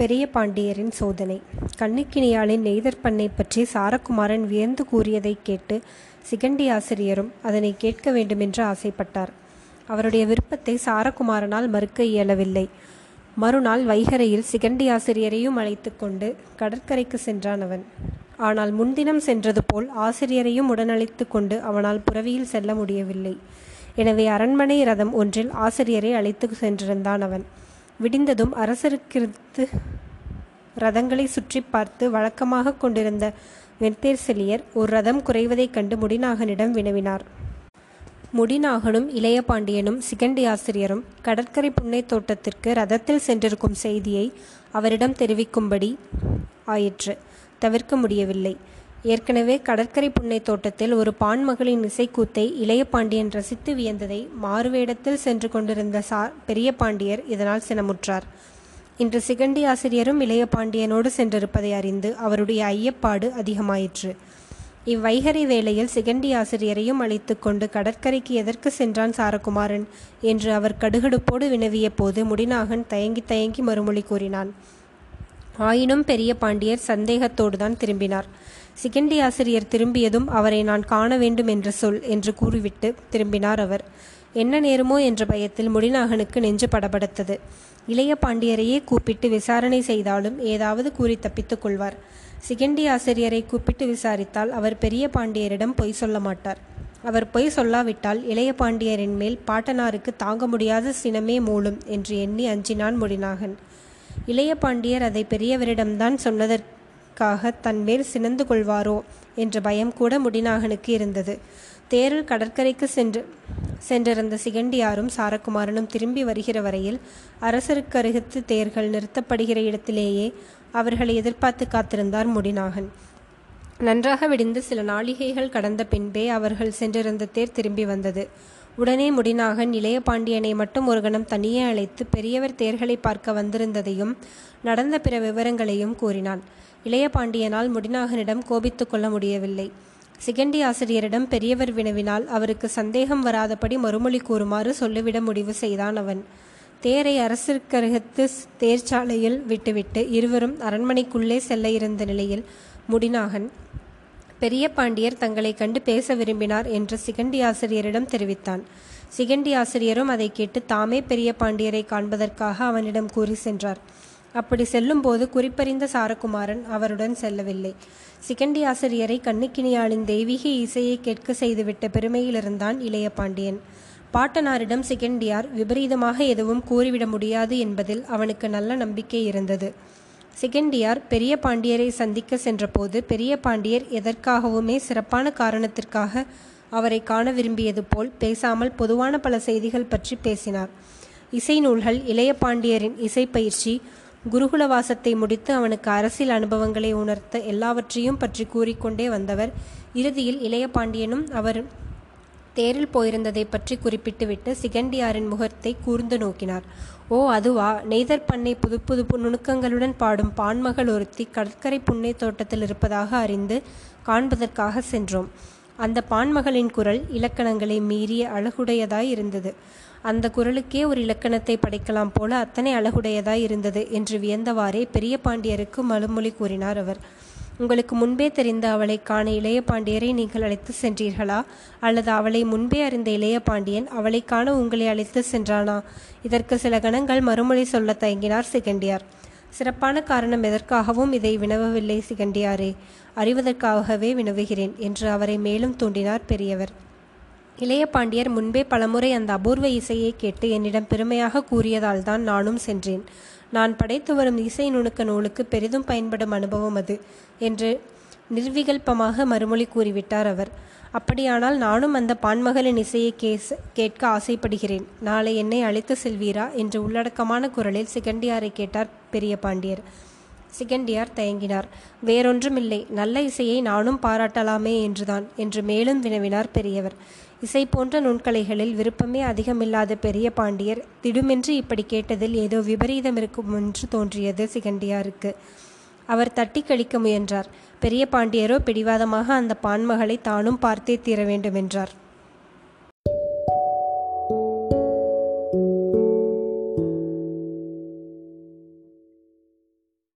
பெரிய பாண்டியரின் சோதனை. கண்ணுக்கினியாளின் நெய்தற்பண்ணை பற்றி சாரகுமாரன் வியந்து கூறியதைக் கேட்டு சிகண்டி ஆசிரியரும் அதனை கேட்க வேண்டுமென்று ஆசைப்பட்டார். அவருடைய விருப்பத்தை சாரகுமாரனால் மறுக்க இயலவில்லை. மறுநாள் வைகரையில் சிகண்டி ஆசிரியரையும் அழைத்து கொண்டு கடற்கரைக்கு சென்றான் அவன். ஆனால் முன்தினம் சென்றது போல் ஆசிரியரையும் உடனழைத்து கொண்டு அவனால் புறவியில் செல்ல முடியவில்லை. எனவே அரண்மனை ரதம் ஒன்றில் ஆசிரியரை அழைத்து சென்றிருந்தான் அவன். விடிந்ததும் அரசருக்கிருத்து ரதங்களை சுற்றி பார்த்து வழக்கமாக கொண்டிருந்த வெண்தேர்செலியர் ஒரு ரதம் குறைவதைக் கண்டு முடிநாகனிடம் வினவினார். முடிநாகனும் இளைய பாண்டியனும் சிகண்டி ஆசிரியரும் கடற்கரை புன்னை தோட்டத்திற்கு ரதத்தில் சென்றிருக்கும் செய்தியை அவரிடம் தெரிவிக்கும்படி ஆயிற்று. தவிர்க்க முடியவில்லை. ஏற்கனவே கடற்கரை புன்னை தோட்டத்தில் ஒரு பான்மகளின் இசைக்கூத்தை இளைய பாண்டியன் ரசித்து வியந்ததை மாறுவேடத்தில் சென்று கொண்டிருந்த சா பெரிய பாண்டியர் இதனால் சினமுற்றார். இன்று சிகண்டி ஆசிரியரும் இளைய பாண்டியனோடு சென்றிருப்பதை அறிந்து அவருடைய ஐயப்பாடு அதிகமாயிற்று. இவ்வைகரை வேளையில் சிகண்டி ஆசிரியரையும் அழைத்து கொண்டு கடற்கரைக்கு எதற்கு சென்றான் சாரகுமாரன்? என்று அவர் கடுகடுப்போடு வினவிய போது முடிநாகன் தயங்கி தயங்கி மறுமொழி கூறினான். ஆயினும் பெரிய பாண்டியர் சந்தேகத்தோடுதான் திரும்பினார். சிகண்டி ஆசிரியர் திரும்பியதும் அவரை நான் காண வேண்டும் என்று சொல் என்று கூறிவிட்டு திரும்பினார் அவர். என்ன நேருமோ? என்ற பயத்தில் முடிநாகனுக்கு நெஞ்சு படபடத்தது. இளைய பாண்டியரையே கூப்பிட்டு விசாரணை செய்தாலும் ஏதாவது கூறி தப்பித்துக் கொள்வார். சிகண்டி ஆசிரியரை கூப்பிட்டு விசாரித்தால் அவர் பெரிய பாண்டியரிடம் பொய் சொல்ல மாட்டார். அவர் பொய் சொல்லாவிட்டால் இளைய பாண்டியரின் மேல் பாட்டனாருக்கு தாங்க முடியாத சினமே மூளும் என்று எண்ணி அஞ்சினான் முடிநாகன் இளைய பாண்டியர் அதை பெரியவரிடம்தான் தன் தன்மேல் சினந்து கொள்வாரோ? என்ற பயம் கூட முடிநாகனுக்கு இருந்தது. தேரில் கடற்கரைக்கு சென்று சென்றிருந்த சிகண்டியாரும் சாரகுமாரனும் திரும்பி வருகிற வரையில் அரசருக்கு அருகத்து தேர்கள் நிறுத்தப்படுகிற இடத்திலேயே அவர்களை எதிர்பார்த்து காத்திருந்தார் முடிநாகன். நன்றாக விடிந்து சில நாளிகைகள் கடந்த பின்பே அவர்கள் சென்றிருந்த தேர் திரும்பி வந்தது. உடனே முடிநாகன் இளைய பாண்டியனை மட்டும் ஒரு கணம் தனியே அழைத்து பெரியவர் தேர்களை பார்க்க வந்திருந்ததையும் நடந்த பிற விவரங்களையும் கூறினான். இளைய பாண்டியனால் முடிநாகனிடம் கோபித்து கொள்ள முடியவில்லை. சிகண்டி ஆசிரியரிடம் பெரியவர் வினவினால் அவருக்கு சந்தேகம் வராதபடி மறுமொழி கூறுமாறு சொல்லிவிட முடிவு செய்தான் அவன். தேரை அரசிற்கருகத்து தேர்ச்சாலையில் விட்டுவிட்டு இருவரும் அரண்மனைக்குள்ளே செல்ல இருந்த நிலையில் முடிநாகன் பெரிய பாண்டியர் தங்களை கண்டு பேச விரும்பினார் என்று சிகண்டி ஆசிரியரிடம் தெரிவித்தான். சிகண்டி ஆசிரியரும் அதை கேட்டு தாமே பெரிய பாண்டியரை காண்பதற்காக அவனிடம் கூறி சென்றார். அப்படி செல்லும்போது குறிப்பறிந்த சாரகுமாரன் அவருடன் செல்லவில்லை. சிகண்டி ஆசிரியரை கண்ணுக்கினியாளின் தெய்வீக இசையை கேட்க செய்துவிட்ட பெருமையிலிருந்தான் இளைய பாண்டியன். பாட்டனாரிடம் சிகண்டியார் விபரீதமாக எதுவும் கூறிவிட முடியாது என்பதில் அவனுக்கு நல்ல நம்பிக்கை இருந்தது. சிகண்டியார் பெரிய பாண்டியரை சந்திக்க சென்றபோது பெரிய பாண்டியர் எதற்காகவுமே சிறப்பான காரணத்திற்காக அவரை காண விரும்பியது போல் பேசாமல் பொதுவான பல செய்திகள் பற்றி பேசினார். இசை நூல்கள் இளைய பாண்டியரின் இசை பயிற்சி குருகுலவாசத்தை முடித்து அவனுக்கு அரசியல் அனுபவங்களை உணர்த்த எல்லாவற்றையும் பற்றி கூறிக்கொண்டே வந்தவர். இறுதியில் இளைய பாண்டியனும் அவர் தேரில் போயிருந்ததை பற்றி குறிப்பிட்டுவிட்டு சிகண்டியாரின் முகத்தை கூர்ந்து நோக்கினார். ஓ அதுவா? நெய்தர் பண்ணை புது புது நுணுக்கங்களுடன் பாடும் பான்மகள் ஒருத்தி கடற்கரை புன்னை தோட்டத்தில் இருப்பதாக அறிந்து காண்பதற்காக சென்றோம். அந்த பான்மகளின் குரல் இலக்கணங்களை மீறிய அழகுடையதாய் இருந்தது. அந்த குரலுக்கே ஒரு இலக்கணத்தை படைக்கலாம் போல அத்தனை அழகுடையதாய் இருந்தது என்று வியந்தவாறே பெரிய பாண்டியருக்கு மறுமொழி கூறினார் அவர். உங்களுக்கு முன்பே தெரிந்த அவளை காண இளைய பாண்டியரை நீங்கள் அழைத்து சென்றீர்களா? அல்லது அவளை முன்பே அறிந்த இளைய பாண்டியன் அவளை காண உங்களை அழைத்து சென்றானா? இதற்கு சில கணங்கள் மறுமொழி சொல்ல தயங்கினார் சிகண்டியார். சிறப்பான காரணம் எதற்காகவும் இதை வினவவில்லை சிகண்டியாரே. அறிவதற்காகவே வினவுகிறேன் என்று அவரை மேலும் தூண்டினார் பெரியவர். இளைய பாண்டியர் முன்பே பலமுறை அந்த அபூர்வ இசையை கேட்டு என்னிடம் பெருமையாக கூறியதால் தான் நானும் சென்றேன். நான் படைத்து வரும் இசை நுணுக்க நூலுக்கு பெரிதும் பயன்படும் அனுபவம் அது என்று நிர்விகல்பமாக மறுமொழி கூறிவிட்டார் அவர். அப்படியானால் நானும் அந்த பான்மகளின் இசையை கேஸ் கேட்க ஆசைப்படுகிறேன். நாளை என்னை அழைத்து செல்வீரா? என்று உள்ளடக்கமான குரலில் சிகண்டியாரை கேட்டார் பெரிய பாண்டியர். சிகண்டியார் தயங்கினார். வேறொன்றுமில்லை நல்ல இசையை நானும் பாராட்டலாமே என்றுதான் என்று மேலும் வினவினார் பெரியவர். இசை போன்ற நுண்கலைகளில் விருப்பமே அதிகமில்லாத பெரிய பாண்டியர் திடுமென்று இப்படி கேட்டதில் ஏதோ விபரீதம் இருக்கும் என்று தோன்றியது சிகண்டியாருக்கு. அவர் தட்டி கழிக்க முயன்றார். பெரிய பாண்டியரோ பிடிவாதமாக அந்த பான்மகளை தானும் பார்த்தே தீர வேண்டும் என்றார்.